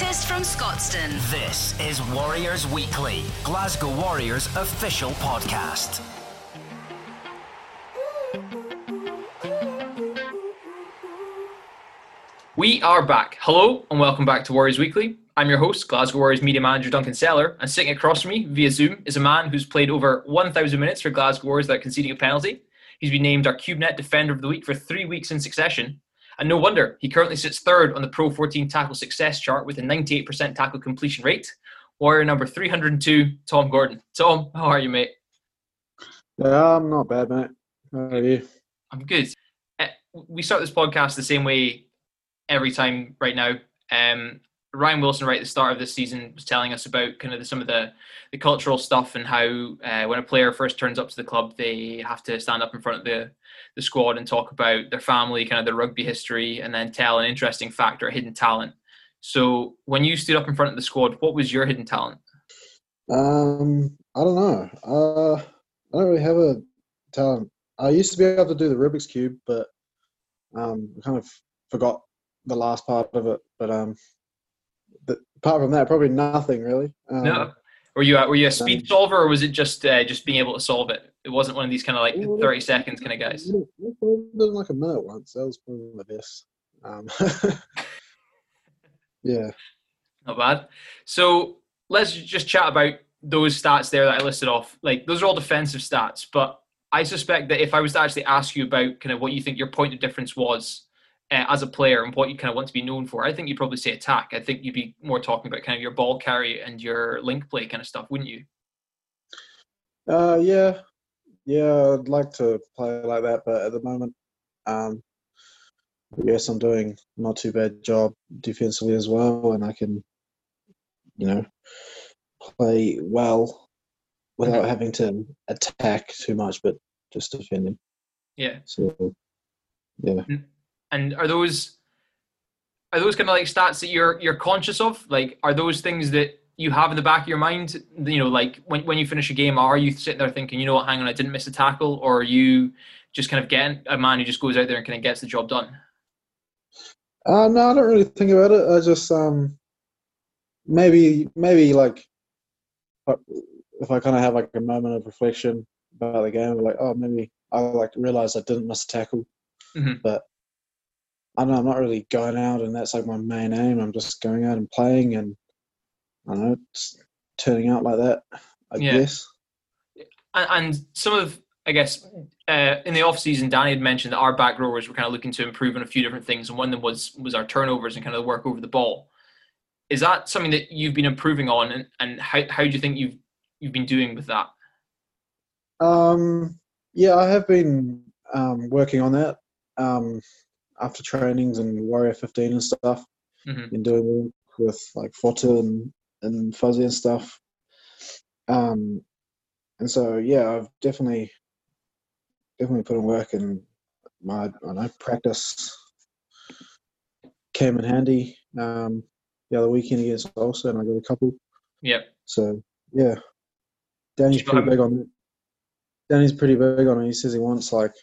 latest from Scotstoun. This is Warriors Weekly, Glasgow Warriors official podcast. We are back. Hello and welcome back to Warriors Weekly. I'm your host, Glasgow Warriors media manager Duncan Seller, and sitting across from me via Zoom is a man who's played over 1,000 minutes for Glasgow Warriors without conceding a penalty. He's been named our CubeNet Defender of the Week for three weeks in succession. And no wonder, he currently sits third on the Pro 14 tackle success chart with a 98% tackle completion rate. Warrior number 302, Tom Gordon. Tom, how are you, mate? Yeah, I'm not bad, mate. How are you? I'm good. Uh, we start this podcast the same way every time right now. Um, Ryan Wilson, right at the start of this season, was telling us about kind of the, some of the, the cultural stuff and how uh, when a player first turns up to the club, they have to stand up in front of the, the squad and talk about their family, kind of their rugby history, and then tell an interesting fact or a hidden talent. So when you stood up in front of the squad, what was your hidden talent? Um, I don't know. Uh, I don't really have a talent. I used to be able to do the Rubik's cube, but um, I kind of forgot the last part of it. But um, but apart from that, probably nothing really. Um, no. Were you a, were you a speed solver, or was it just uh, just being able to solve it? It wasn't one of these kind of like thirty seconds kind of guys. Did like a minute once. That was probably my best. Um, yeah. Not bad. So let's just chat about those stats there that I listed off. Like those are all defensive stats, but I suspect that if I was to actually ask you about kind of what you think your point of difference was uh, as a player and what you kind of want to be known for, I think you'd probably say attack. I think you'd be more talking about kind of your ball carry and your link play kind of stuff, wouldn't you? Uh, yeah, yeah. I'd like to play like that, but at the moment, um, yes, I'm doing not too bad job defensively as well, and I can, you know, play well without Mhm. having to attack too much, but just defending. Yeah. So, yeah. And are those are those kind of like stats that you're you're conscious of? Like, are those things that you have in the back of your mind? You know, like when when you finish a game, are you sitting there thinking, you know what, hang on, I didn't miss a tackle, or are you just kind of getting a man who just goes out there and kind of gets the job done? Uh, no, I don't really think about it. I just um, maybe maybe like if I- kind of have like a moment of reflection about the game, like oh maybe I like realize I didn't miss a tackle, Mhm. but I don't know I'm not really going out and that's like my main aim. I'm just going out and playing and I don't know, turning out like that. I Yeah. guess. And, and some of, I guess, uh, in the off season, Danny had mentioned that our back rowers were kind of looking to improve on a few different things, and one of them was was our turnovers and kind of the work over the ball. Is that something that you've been improving on, and, and how how do you think you've you've been doing with that? Um, yeah, I have been um, working on that um, after trainings and Warrior 15 and stuff. Mhm. Been doing work with like Fota and, and Fuzzy and stuff. Um, and so yeah, I've definitely definitely put in work and my I don't know practice came in handy. Um, the other weekend against Ulster, and I got a couple. Yep. So yeah, Danny's pretty big on it. Danny's pretty big on it. He says he wants like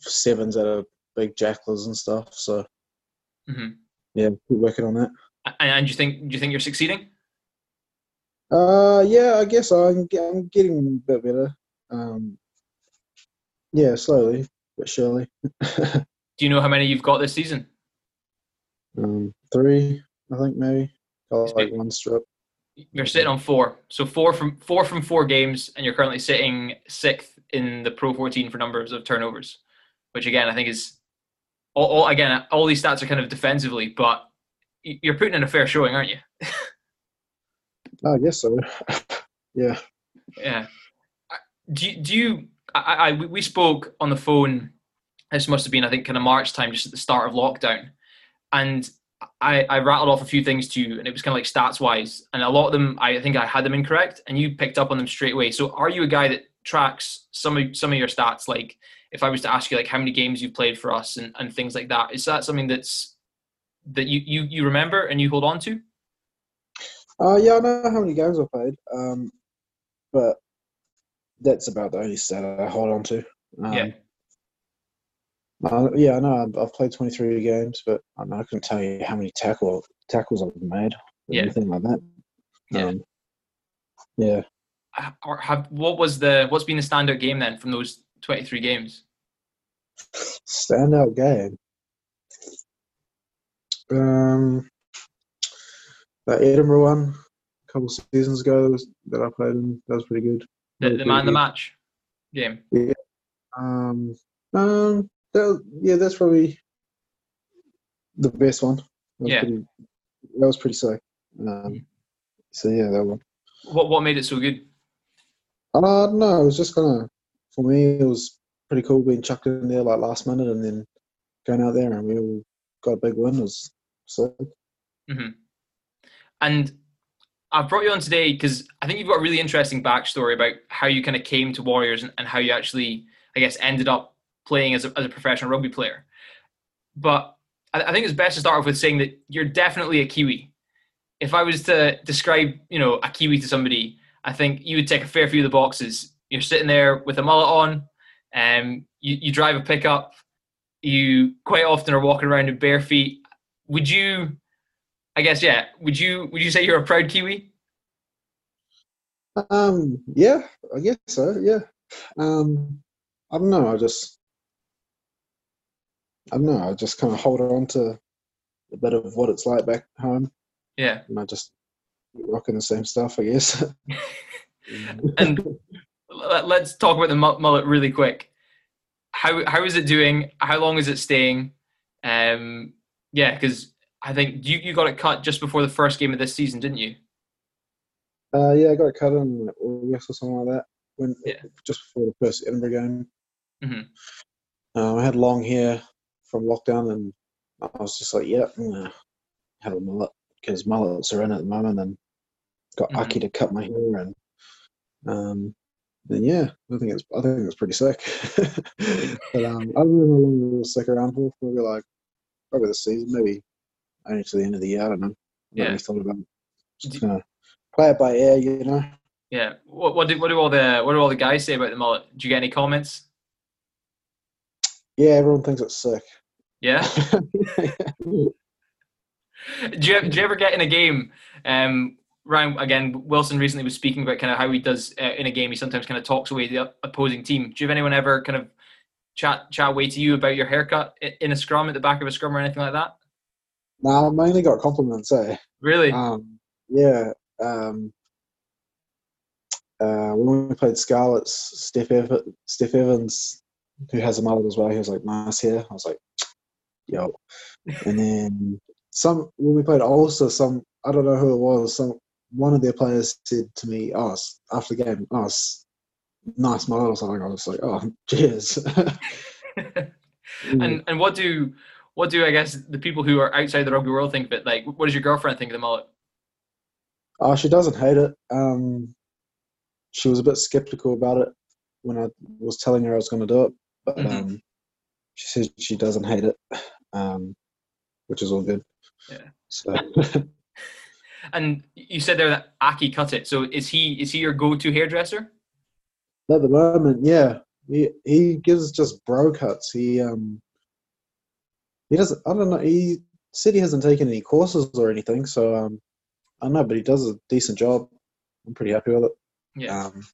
sevens at of big jacklers and stuff. So hmm yeah, keep working on that. And, do you think do you think you're succeeding? Uh, yeah, I guess I'm, I'm getting a bit better. Um, yeah, slowly but surely. Do you know how many you've got this season? um, three, I think maybe. Got like one strip. You're sitting on four, so four from four from four games, and you're currently sitting sixth in the Pro 14 for numbers of turnovers, which again I think is all, all again all these stats are kind of defensively, but you're putting in a fair showing, aren't you? Oh, I guess so. yeah. Yeah. Do you, do you I, I we- we spoke on the phone. This must have been I think kind of March time, just at the start of lockdown, and I, I rattled off a few things to you, and it was kind of like stats wise, and a lot of them I think I had them incorrect, and you picked up on them straight away. So are you a guy that tracks some of some of your stats? Like if I was to ask you like how many games you've played for us and, and things like that, is that something that's that you, you you remember and you hold on to? Uh, yeah, I know how many games I've played, um, but that's about the only stat I hold on to. Um, Yeah. Uh, yeah, I know. I've, I've played 23 games, but I, I couldn't tell you how many tackle tackles I've made or Yeah. anything like that. Yeah. Um, yeah. Or have what was the what's been the standout game then from those 23 games? Standout game. Um, that Edinburgh one a couple seasons ago that I played in, that was pretty good. The, the man of the match game. good. Um, um, that, yeah, that's probably the best one. That was Yeah. Pretty, that was pretty sick. Um, so yeah, that one. What what made it so good? Uh, no, it was just kind of for me. It was pretty cool being chucked in there like last minute and then going out there and we all got a big win. It was sick. hmm And I've brought you on today because I think you've got a really interesting backstory about how you kind of came to Warriors and, and how you actually, I guess, ended up playing as a, as a professional rugby player. But I, I think it's best to start off with saying that you're definitely a Kiwi. If I was to describe, you know, a Kiwi to somebody, I think you would take a fair few of the boxes. You're sitting there with a mullet on, and you, you drive a pickup, you quite often are walking around in bare feet. Would you I guess yeah. Would you would you say you're a proud Kiwi? Um, yeah, I guess so. Yeah. Um, I don't know. I just, I don't know. I just kind of hold on to a bit of what it's like back home, Yeah. and I just rocking the same stuff. I guess. And let, us talk about the mullet really quick. How how is it doing? How long is it staying? Um, yeah, because I think you you got it cut just before the first game of this season, didn't you? uh, yeah, I got it cut in August or something like that when Yeah. just before the first Edinburgh game. Mhm. Um, I had long hair from lockdown, and I was just like, "Yep, I'm gonna have a mullet because mullets are in at the moment." And got Mhm. Aki to cut my hair, and um, then yeah, I think it's I think it's pretty sick. but um, I don't know how long we'll stick around for. Probably like probably the season, maybe only to the end of the year. I don't know. I Yeah. thought about. Just Do- gonna play it by ear, you know. Yeah. What what do what do all the what do all the guys say about the mullet? Do you get any comments? Yeah, everyone thinks it's sick. Yeah. do you do you ever get in a game? Um, Ryan again. Wilson recently was speaking about kind of how he does uh, in a game. He sometimes kind of talks away the opposing team. Do you have anyone ever kind of chat chat away to you about your haircut in a scrum at the back of a scrum or anything like that? nah, I mainly got compliments, eh? Really? Um, yeah. Um, uh, when we played Scarlets, Steff, Ev- Steff Evans, who has a mullet as well, he was like, nice hair. I was like, yo. And then some, when we played Ulster, some, I don't know who it was, some, one of their players said to me, oh, after the game, oh, nice mullet or something. I was like, oh, cheers. and and what do what do I guess the people who are outside the rugby world think of it? Like, what does your girlfriend think of the mullet? Oh, she doesn't hate it. Um, she was a bit skeptical about it when I was telling her I was going to do it, but Mhm. um, she says she doesn't hate it, um, which is all good. Yeah. So And you said there that Aki cut it. So is he is he your go-to hairdresser? at the moment, yeah, he he gives just bro cuts. He um he doesn't. I don't know. He said he hasn't taken any courses or anything, so um I don't know, but he does a decent job. I'm pretty happy with it. Yeah. Um,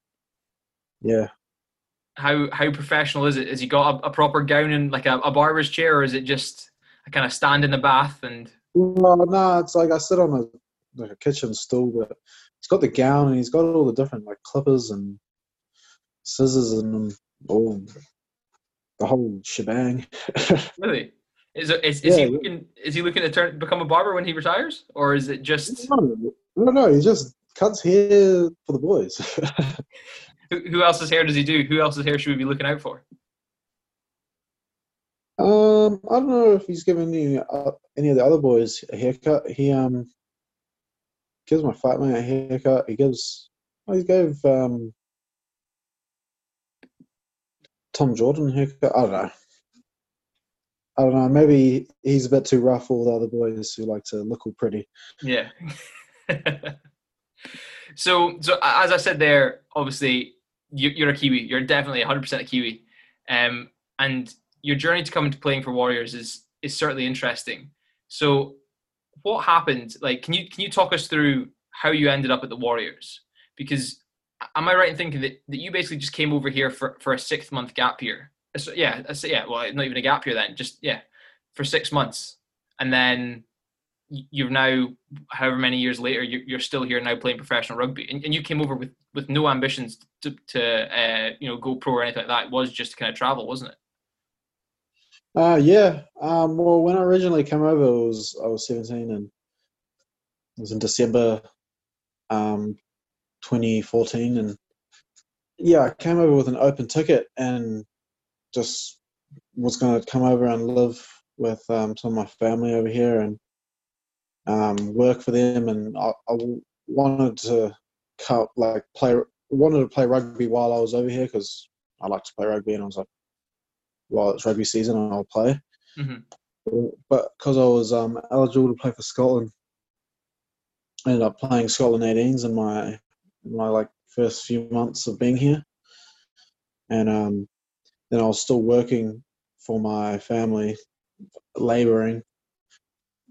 yeah. how how professional is it? Has he got a, a proper gown and like a, a barber's chair, or is it just a kind of stand in the bath and No, no, it's like I sit on a like a kitchen stool, but he's got the gown and he's got all the different like clippers and scissors and all the whole shebang. really? Is it, is, is Yeah. he looking is he looking to turn become a barber when he retires, or is it just no, no, no, he just cuts hair for the boys. who, who else's hair does he do? Who else's hair should we be looking out for? um, I don't know if he's given any uh, any of the other boys a haircut. He um gives my fat mate a haircut. He gives. Oh, he gave um Tom Jordan a haircut. I don't know. I don't know. Maybe he's a bit too rough for all the other boys who like to look all pretty. Yeah. so so as I said there, obviously you, you're a Kiwi. You're definitely 100% a Kiwi, um, and your journey to come into playing for Warriors is is certainly interesting. So, what happened? Like, can you can you talk us through how you ended up at the Warriors? Because am I right in thinking that, that you basically just came over here for, for a six month gap year? So, yeah, yeah. Well, not even a gap year then. Just yeah, for six months, and then you're now, however many years later, you're still here now playing professional rugby, and, and you came over with with no ambitions to to uh, you know go pro or anything like that. It was just to kind of travel, wasn't it? Uh, yeah. Um, well, when I originally came over, it was I was 17, and it was in December, um, 2014, and yeah, I came over with an open ticket and just was going to come over and live with um, some of my family over here and um, work for them, and I, I wanted to cut, like play wanted to play rugby while I was over here because I like to play rugby, and I was like, while it's rugby season, I'll play. Mm-hmm. But because I was um, eligible to play for Scotland, I ended up playing Scotland 18s in my my like first few months of being here, and um, then I was still working for my family, labouring,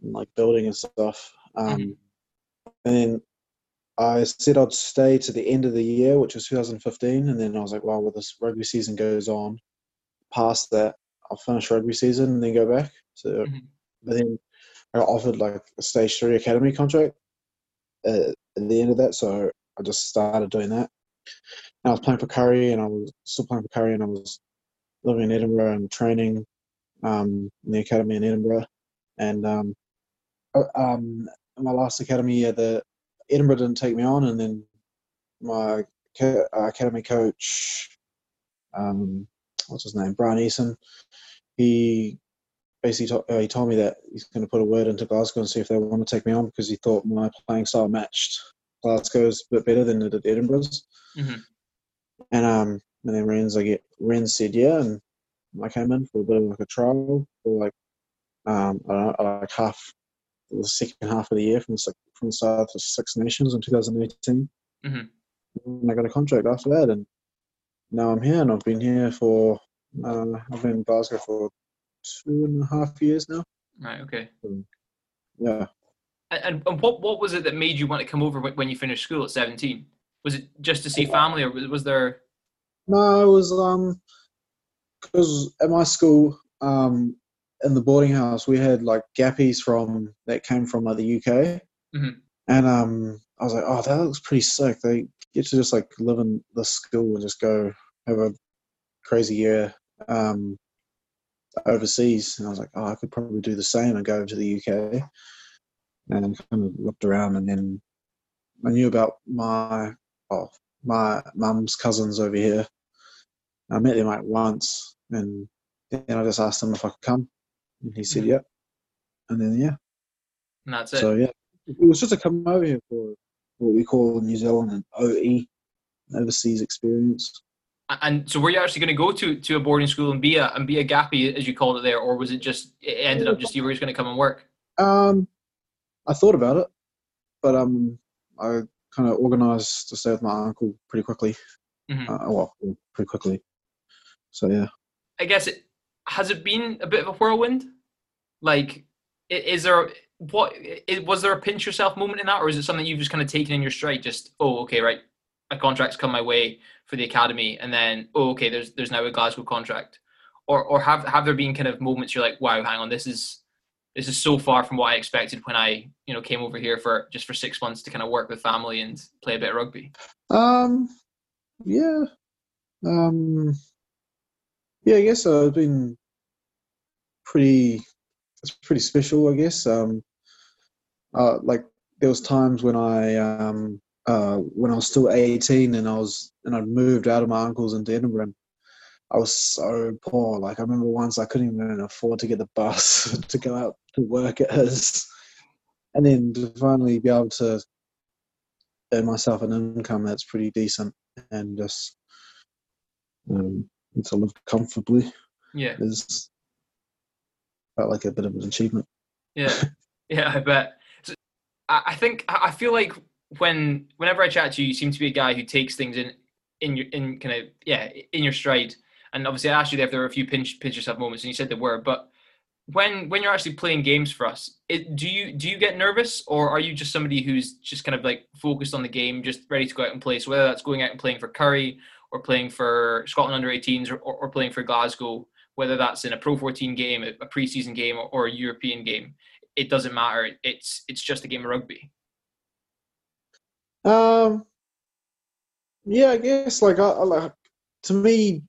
like building and stuff. Um, mm-hmm. And then I said I'd stay to the end of the year, which was 2015, and then I was like, well, well, this rugby season goes on, past that, I'll finish rugby season and then go back. So, mm-hmm. but then I got offered like a stage three academy contract at, at the end of that, so I just started doing that. And I was playing for Currie, and I was still playing for Currie, and I was living in Edinburgh and training um, in the academy in Edinburgh. And um, uh, um, my last academy year, the Edinburgh didn't take me on, and then my uh, academy coach um, what's his name, Brian Eason, he basically to, uh, he told me that he's going to put a word into Glasgow and see if they want to take me on because he thought my playing style matched Glasgow's a bit better than it did Edinburgh's. Mm-hmm. And um, and then Ren's I get Ren said yeah, and I came in for a bit of like a trial for like um I don't know, like half the second half of the year from the from the start to Six Nations in 2018. Mm-hmm. And I got a contract after that, and now I'm here, and I've been here for uh, I've been in Glasgow for two and a half years now. Right. Okay. Yeah. And, and what what was it that made you want to come over when you finished school at 17? Was it just to see family, or was there? No, it was um because at my school um in the boarding house we had like gappies from that came from like the UK, mm-hmm. and um I was like, oh, that looks pretty sick. They get to just like live in the school and just go have a crazy year um, overseas. And I was like, oh, I could probably do the same and go to the UK. And kind of looked around, and then I knew about my oh my mum's cousins over here. I met them like once, and then I just asked him if I could come, and he said, mm-hmm. "Yep." And then yeah, and that's it. So yeah, it was just to come over here for what we call in New Zealand an OE, overseas experience. And so, were you actually going to go to, to a boarding school and be a and be a gappy as you called it there, or was it just it ended up just you were just going to come and work? Um, I thought about it, but um, I kind of organised to stay with my uncle pretty quickly. Mm-hmm. Uh, well, pretty quickly. So yeah. I guess it has it been a bit of a whirlwind. Like, is there what was there a pinch yourself moment in that, or is it something you've just kind of taken in your stride? Just oh, okay, right, a contract's come my way for the academy, and then oh, okay, there's there's now a Glasgow contract, or or have have there been kind of moments you're like, wow, hang on, this is this is so far from what I expected when I you know came over here for just for six months to kind of work with family and play a bit of rugby. Um, yeah, um, yeah, I guess I've been pretty. It's pretty special, I guess. Um, uh, like there was times when I um, uh, when I was still 18 and I was and I moved out of my uncle's into Edinburgh. I was so poor. Like I remember once I couldn't even afford to get the bus to go out to work at his, and then to finally be able to earn myself an income that's pretty decent and just um, to live comfortably. Yeah, is felt like a bit of an achievement. Yeah, yeah, I bet. I think I feel like when whenever I chat to you, you seem to be a guy who takes things in in your in kind of yeah in your stride. and obviously I asked you if there were a few pinch pinch yourself moments, and you said there were. But when when you're actually playing games for us, it, do you do you get nervous, or are you just somebody who's just kind of like focused on the game, just ready to go out and play? So whether that's going out and playing for Currie, or playing for Scotland under 18s, or, or, playing for Glasgow, whether that's in a Pro 14 game, a preseason game, or, or a European game, it doesn't matter. It's it's just a game of rugby. Um. Yeah, I guess like I, I like to me,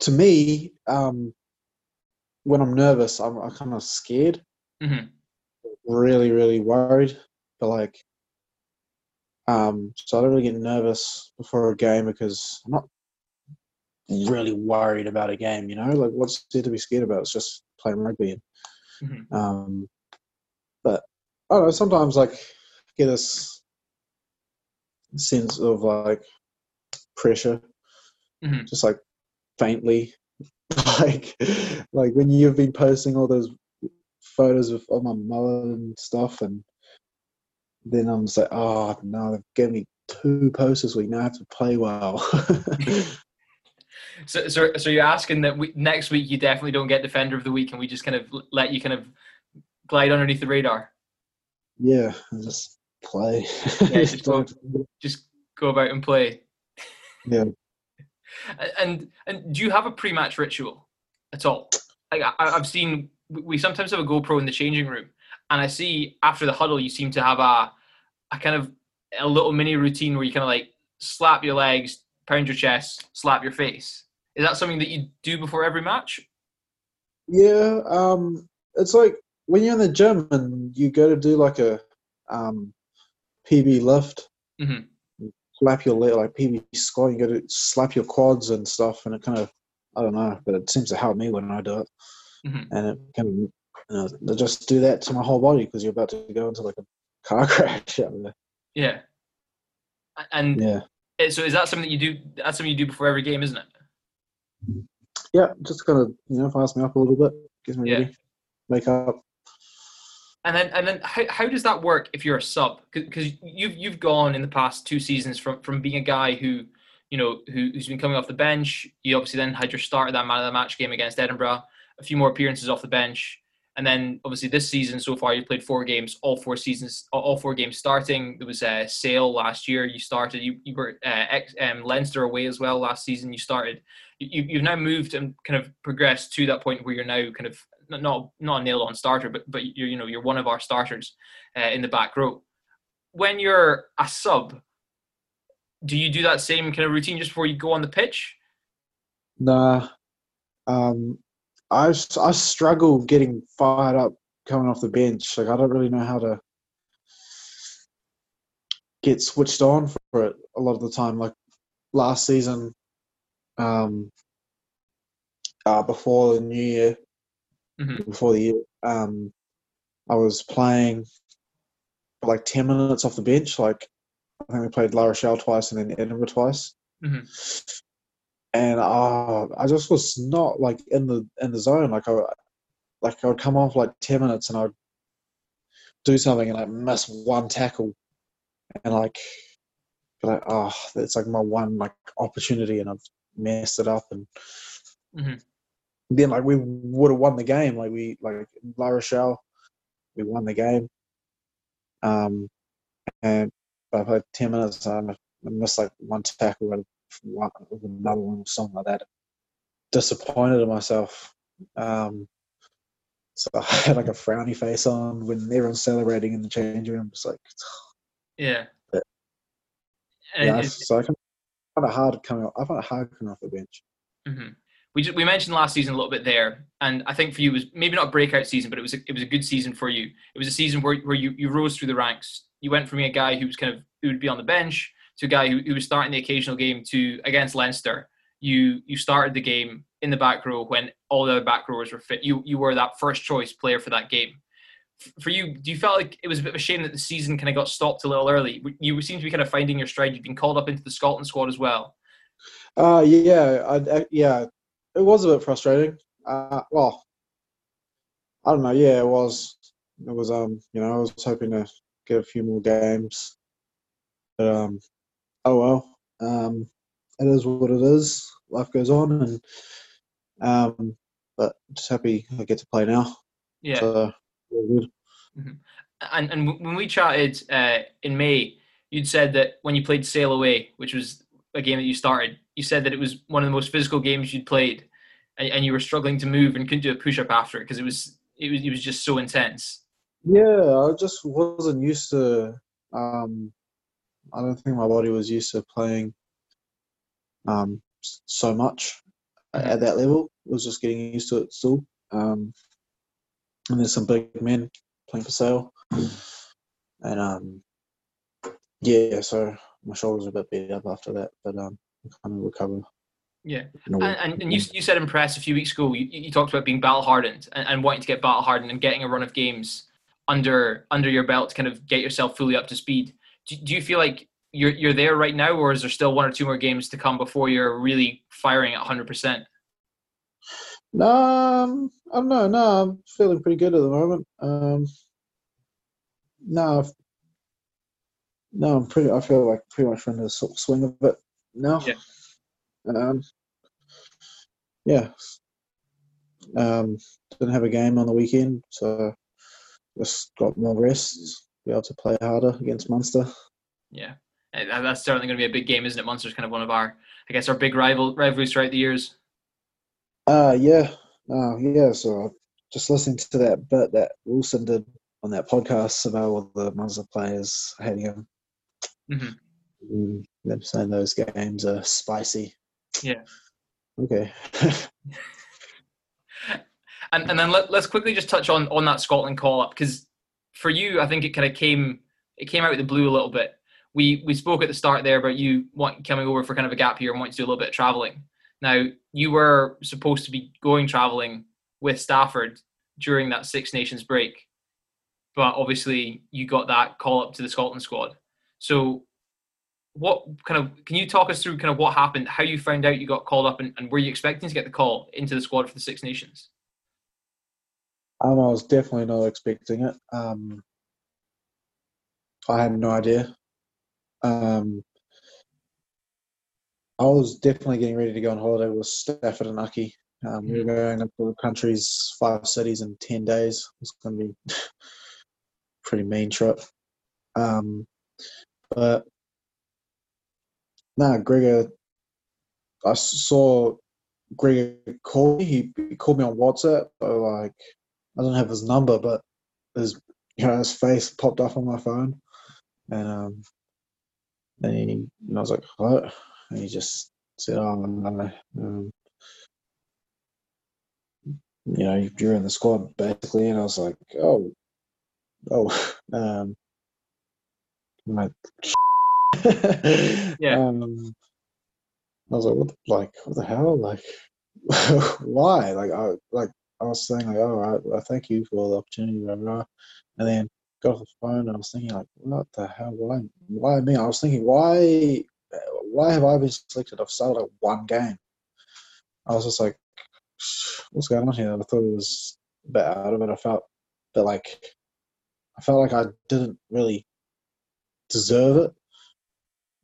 to me, um, when I'm nervous, I'm, I'm kind of scared, mm-hmm. really, really worried. But like, um, so I don't really get nervous before a game because I'm not really worried about a game. You know, like what's there to be scared about? It's just playing rugby. And, mm-hmm. Um, but I don't know. Sometimes like get this sense of like pressure, mm-hmm. just like faintly, like like when you've been posting all those photos of, of my mother and stuff, and then I'm just like, oh no, they've given me two posts this week. Now I have to play well. so, so, so you're asking that we, next week you definitely don't get defender of the week, and we just kind of let you kind of glide underneath the radar. Yeah, just play. Yeah, just, go, just go about and play. Yeah. And and do you have a pre-match ritual at all? Like I, I've seen, we sometimes have a GoPro in the changing room, and I see after the huddle, you seem to have a a kind of a little mini routine where you kind of like slap your legs, pound your chest, slap your face. Is that something that you do before every match? Yeah, um, it's like when you're in the gym and you go to do like a um, PB lift, mm-hmm slap your leg like PB squat. You go to slap your quads and stuff, and it kind of I don't know, but it seems to help me when I do it, mm-hmm. and it can you know, just do that to my whole body because you're about to go into like a car crash out there. Yeah, and yeah. So is that something that you do? That's something you do before every game, isn't it? Yeah, just kind of you know fast me up a little bit, gives me yeah. ready, wake up. And then, and then, how, how does that work if you're a sub? Because you've you've gone in the past two seasons from from being a guy who, you know, who, who's been coming off the bench. You obviously then had your start of that man of the match game against Edinburgh, a few more appearances off the bench, and then obviously this season so far you played four games, all four seasons, all four games starting. There was a Sale last year. You started. You you were uh, ex, um, Leinster away as well last season. You started. You, you've now moved and kind of progressed to that point where you're now kind of not not a nailed on starter, but but you're you know you're one of our starters uh, in the back row. When you're a sub, do you do that same kind of routine just before you go on the pitch? Nah, um, I I struggle getting fired up coming off the bench. Like I don't really know how to get switched on for it a lot of the time. Like last season, um, uh, before the new year, mm-hmm. before the year. Um, I was playing like 10 minutes off the bench. Like, I think we played La Rochelle twice and then Edinburgh twice. Mm-hmm. And uh, I just was not like in the in the zone. Like I, like I would come off like 10 minutes and I'd do something and I miss one tackle, and like, like oh, it's like my one like opportunity and I've messed it up and. Mm-hmm then like we would have won the game. Like we like La Rochelle, we won the game. Um, and I played ten minutes and I missed like one tackle with one another one or something like that. Disappointed in myself. Um, so I had like a frowny face on when everyone's celebrating in the changing room. It's like, yeah, yeah. So I kind of hard coming. I find it hard coming off the bench. Mm-hmm we just, we mentioned last season a little bit there, and I think for you was maybe not a breakout season, but it was a, it was a good season for you. It was a season where, where you, you rose through the ranks. You went from being a guy who was kind of who would be on the bench to a guy who, who was starting the occasional game to against Leinster. You you started the game in the back row when all the other back rowers were fit. You you were that first choice player for that game. For you, do you feel like it was a bit of a shame that the season kind of got stopped a little early? You seem to be kind of finding your stride. You've been called up into the Scotland squad as well. Uh, yeah, I, I, yeah it was a bit frustrating. Uh, well, I don't know. Yeah, it was. It was. Um, you know, I was hoping to get a few more games, but um, oh well. Um, it is what it is. Life goes on, and Um, but just happy I get to play now. Yeah. So, good. And and when we chatted uh, in May, you'd said that when you played Sale Away, which was a game that you started, you said that it was one of the most physical games you'd played, and, and you were struggling to move and couldn't do a push up after it because it was it was it was just so intense. Yeah, I just wasn't used to. Um, I don't think my body was used to playing um, so much a- at that level. Was just getting used to it still. Um, and there's some big men playing for Sale, and um, yeah, so my shoulders are a bit beat up after that, but um, I kind of recover. Yeah. And, and, you, you said in press a few weeks ago, you, you talked about being battle hardened and, and wanting to get battle hardened and getting a run of games under under your belt to kind of get yourself fully up to speed. Do, do you feel like you're you're there right now, or is there still one or two more games to come before you're really firing at 100 percent? No, um, I don't know. No, I'm feeling pretty good at the moment. Um, no, I've- no, I'm pretty. I feel like pretty much in the sort of swing of it now. Yeah. Um, yeah. Um, didn't have a game on the weekend, so just got more rest. Be able to play harder against Munster. Yeah, And that's certainly going to be a big game, isn't it? Munster's kind of one of our, I guess, our big rival rivalries throughout the years. Uh, yeah. Uh, yeah. So just listening to that bit that Wilson did on that podcast about all the Munster players hating him. Mhm. Mm, them saying those games are spicy. Yeah. Okay. And and then let, let's quickly just touch on on that Scotland call up because for you, I think it kind of came it came out of the blue a little bit. We we spoke at the start there about you want coming over for kind of a gap year and wanting to do a little bit of traveling. Now you were supposed to be going traveling with Stafford during that Six Nations break, but obviously you got that call up to the Scotland squad. So what kind of can you talk us through kind of what happened, how you found out you got called up, and, and were you expecting to get the call into the squad for the Six Nations? um, I was definitely not expecting it. Um, I had no idea. Um, I was definitely getting ready to go on holiday with Stafford and Aki. Um, we were going up to the country's five cities in ten days. It was going to be a pretty mean trip. Um, but no, Gregor. I saw Gregor call me. He, called me on WhatsApp. So like, I don't have his number, but his you know his face popped up on my phone, and um, then he, and I was like, what? And he just said, oh, no, um, you know, you're in the squad basically, and I was like, oh, oh, um, I'm like, Yeah. Um, I was like, what, the, like, what the hell, like, why? Like, I like I was saying, like, all right, well, thank you for the opportunity, blah, blah. and then got off the phone, and I was thinking, like, what the hell, why, why me? I was thinking, why, why have I been selected? I've started like one game. I was just like, what's going on here? I thought it was a bit out of it. I felt that like I felt like I didn't really deserve it.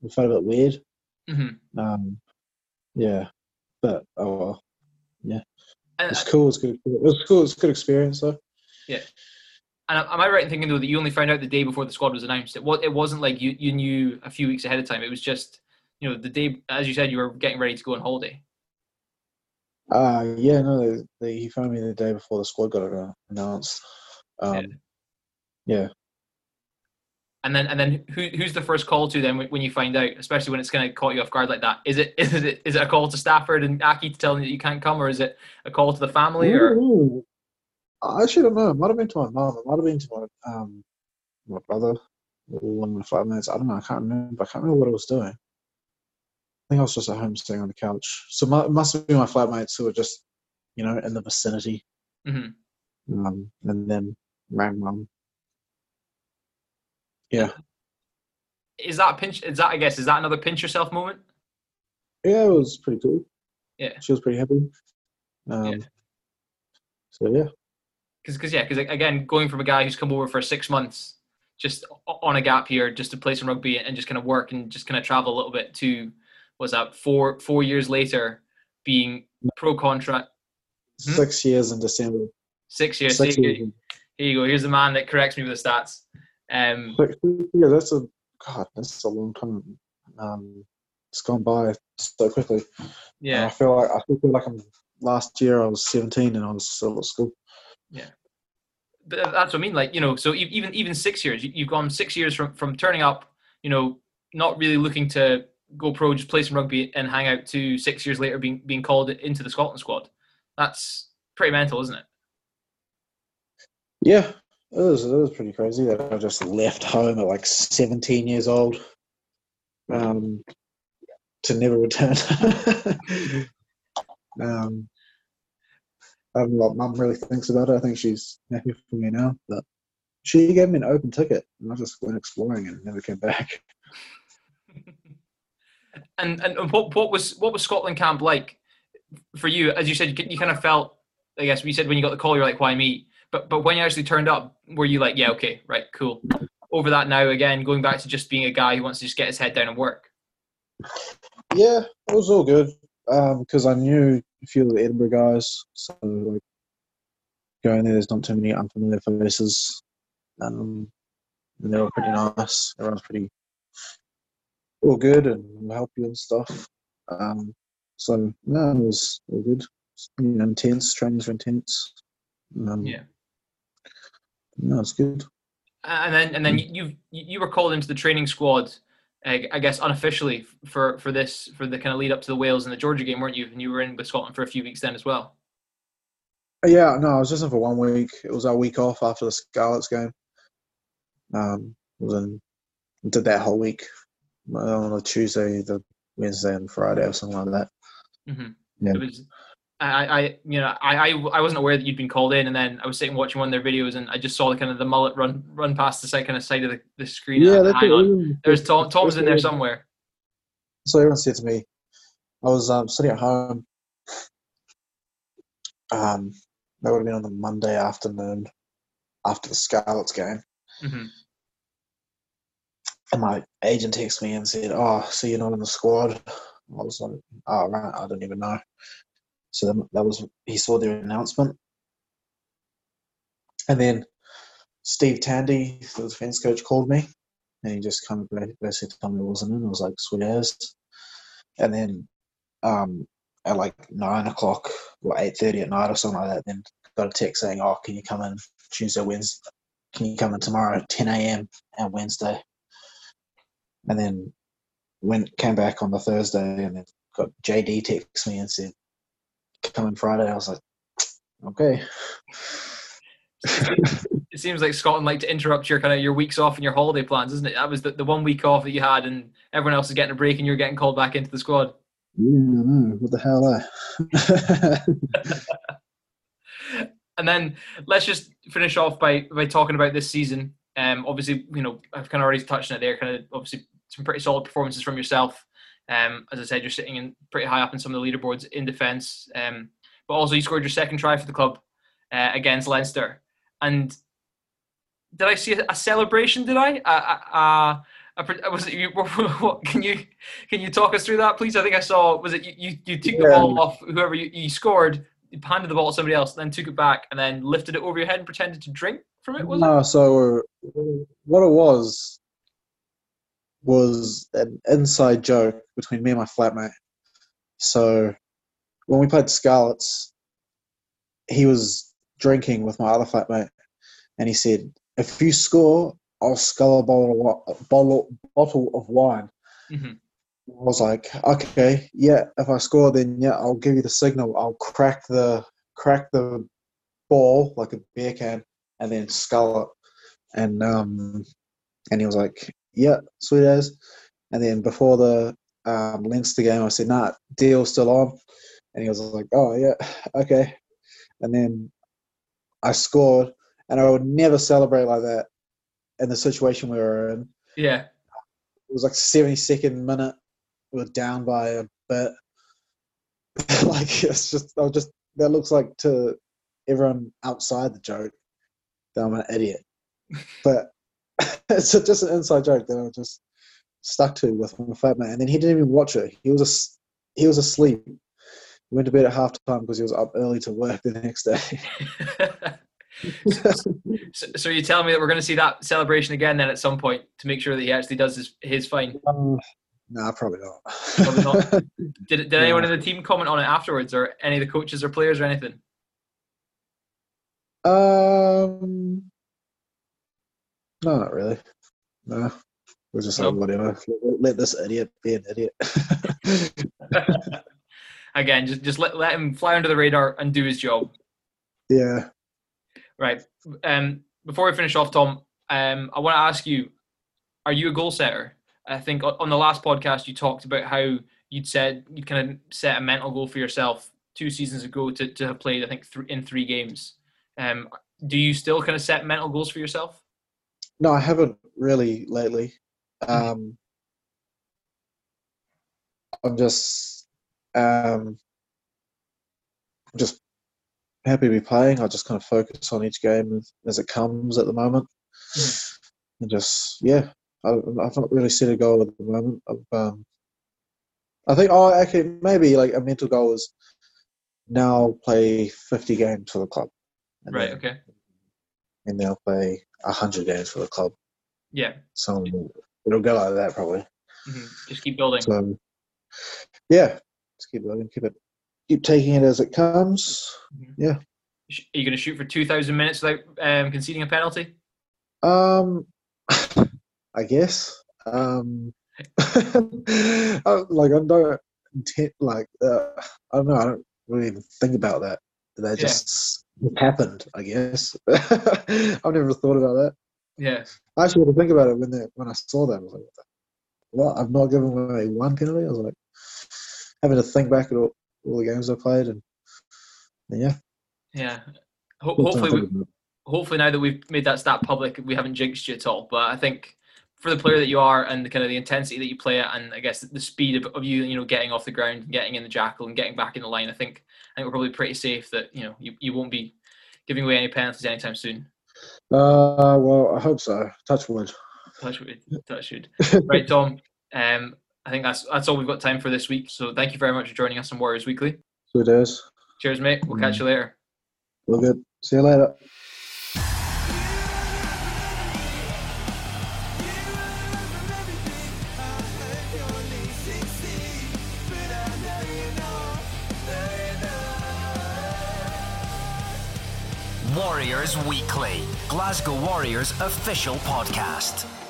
It felt a bit weird. Mm-hmm. Um, yeah, but oh well. And, It's cool. It's good. It was cool. It's a good experience though. Yeah. And am I right in thinking though that you only found out the day before the squad was announced? It was it wasn't like you, you knew a few weeks ahead of time. It was just you know the day, as you said, you were getting ready to go on holiday. Uh yeah, no, they, they, he found me the day before the squad got announced. Um, yeah. And then and then who who's the first call to then when you find out, especially when it's kind of caught you off guard like that? Is it is it is it a call to Stafford and Aki to tell them that you can't come, or is it a call to the family? Or Ooh. I actually don't know. It might have been to my mum. It might have been to my um my brother one of my flatmates. I don't know. I can't remember. I can't remember what I was doing. I think I was just at home sitting on the couch. So my, it must have been my flatmates who were just, you know, in the vicinity. Mhm. Um, and then rang mum. Yeah. is that a pinch? Is that I guess is that another pinch yourself moment? Yeah, it was pretty cool. Yeah. She was pretty happy. Um, Yeah. So yeah. Because because yeah, because again, going from a guy who's come over for six months just on a gap here just to play some rugby and just kind of work and just kind of travel a little bit to was that four four years later being pro contract Hmm? Six years in December. Six years. Six here, years. here you go. Here's the man that corrects me with the stats. Um, Six years. That's a God. That's a long time. Um, it's gone by so quickly. And I feel like I feel like I'm. Last year I was 17 and I was still at school. Yeah, but that's what I mean. Like you know, so even even six years, you- you've gone six years from from turning up. You know, not really looking to go pro, just play some rugby and hang out. To six years later, being being called into the Scotland squad. That's pretty mental, isn't it? Yeah, it was. It was pretty crazy that I just left home at like 17 years old. Um, to never return. um, I don't know what mum really thinks about it. I think she's happy for me now, but she gave me an open ticket, and I just went exploring and never came back. And and what what was what was Scotland camp like for you? As you said, you, you kind of felt. I guess you said when you got the call, you're like, "Why me?" But but when you actually turned up, were you like, "Yeah, okay, right, cool." Over that now again, going back to just being a guy who wants to just get his head down and work. Yeah, it was all good because I knew a few of the Edinburgh guys, so like going there, there's not too many unfamiliar faces, um, and they were pretty nice. Everyone's pretty all good and help you and stuff. Um, so no, it was all good. You know, intense trainings were intense. Um, Yeah. No, it's good. and then and then you you you were called into the training squad, uh, I guess unofficially for for this for the kind of lead up to the Wales and the Georgia game, weren't you? And you were in with Scotland for a few weeks then as well. Yeah, no, I was just in for one week. It was our week off after the Scarlets game. Um, was in, did that whole week uh, on a Tuesday, the Wednesday, and Friday or something like that. hmm Yeah. It was. I, I, you know, I, I, I wasn't aware that you'd been called in, and then I was sitting watching one of their videos, and I just saw the kind of the mullet run, run past the side, kind of side of the, the screen. Yeah, that's hang on. There's Tom. Tom's in there somewhere. So everyone said to me, I was um, sitting at home. Um, that would have been on the Monday afternoon after the Scarlets game. hmm And my agent texted me and said, "Oh, so you're not in the squad?" I was like, "Oh, right, I don't even know." So that was he saw their announcement, and then Steve Tandy, the defense coach, called me, and he just kind of basically told me it wasn't in. I was like, "Sweet as," and then um, at like nine o'clock or eight thirty at night or something like that, then got a text saying, "Oh, can you come in Tuesday, Wednesday? Can you come in tomorrow at ten a.m. and Wednesday?" And then went came back on the Thursday and then got JD text me and said, "Come in Friday." I was like, "Okay." It seems like Scotland like to interrupt your kind of your weeks off and your holiday plans, isn't it? That was the, the one week off that you had, and everyone else is getting a break, and you're getting called back into the squad. Yeah. What the hell, eh? And then let's just finish off by by talking about this season. Um, obviously, you know, I've kind of already touched on it there. Kind of obviously some pretty solid performances from yourself. Um, as I said, you're sitting in pretty high up in some of the leaderboards in defence. Um, but also you scored your second try for the club uh, against Leinster. And did I see a, celebration? Did I? Uh, uh, uh, was it you? What, can you can you talk us through that, please? I think I saw. Was it you? You, you took the ball off whoever you, you scored, you handed the ball to somebody else, then took it back, and then lifted it over your head and pretended to drink from it. Was it? so what it was was an inside joke between me and my flatmate. So when we played Scarlets, he was drinking with my other flatmate, and he said, "If you score, I'll scull a bottle of, wi- a bottle bottle of wine." Mhm. I was like, "Okay, yeah. If I score, then yeah, I'll give you the signal. I'll crack the crack the ball like a beer can, and then scull it." And um, and he was like, "Yeah, sweet as." And then before the um, Leinster game, I said, "Nah, deal's still on." And he was like, "Oh yeah, okay." And then I scored, and I would never celebrate like that in the situation we were in. Yeah. It was like 72nd minute. We were down by a bit. like it's just, I was just that looks like to everyone outside the joke that I'm an idiot. But it's just an inside joke that I just stuck to with my flatmate. And then he didn't even watch it. He was a, he was asleep went to bed at half time because he was up early to work the next day. so, so you tell me that we're going to see that celebration again then at some point to make sure that he actually does his, his fine. Um, nah, probably not. Probably not. Did, did anyone in the team comment on it afterwards, or any of the coaches or players or anything? Um, no, not really. No, we're just like whatever. Let, let this idiot be an idiot. Again, just just let, let him fly under the radar and do his job. yeah. Right. Um, before we finish off, Tom, um, I want to ask you: Are you a goal setter? I think on the last podcast you talked about how you'd said you kind of set a mental goal for yourself two seasons ago to, to have played, I think, th- in three games. Um, do you still kind of set mental goals for yourself? No, I haven't really lately. Um, I'm just, um, I'm just happy to be playing. I just kind of focus on each game as, it comes at the moment, and just yeah, I, I've not really set a goal at the moment. Um, I think oh, actually maybe like a mental goal is now play 50 games for the club, Right. Okay. And then I'll play 100 games for the club. Yeah. So it'll go like that probably. hmm Just keep building. So yeah, just keep building, keep it, keep taking it as it comes. Yeah. Are you going to shoot for two thousand minutes without um, conceding a penalty? Um, I guess. Um, I- like I don't intent like uh, I don't know. I don't really even think about that. That Yeah. just happened. I guess. I've never thought about that. Yeah. I actually had to think about it when they, when I saw that. I was like, what? what? I've not given away one penalty. I was like, having to think back at all, all the games I played, and, and yeah. Yeah. Ho- hopefully, we, think about it. hopefully now that we've made that stat public, we haven't jinxed you at all. But I think for the player that you are and the kind of the intensity that you play at, and I guess the speed of, of you, you know, getting off the ground, and getting in the jackal, and getting back in the line, I think I think we're probably pretty safe that you know you, you won't be giving away any penalties anytime soon. Uh, well, I hope so. Touch wood. Touch wood. Touch wood. Right, Tom. Um, I think that's that's all we've got time for this week. So thank you very much for joining us on Warriors Weekly. Good days. Cheers, mate. We'll catch you later. All good. See you later. Warriors Weekly, Glasgow Warriors official podcast.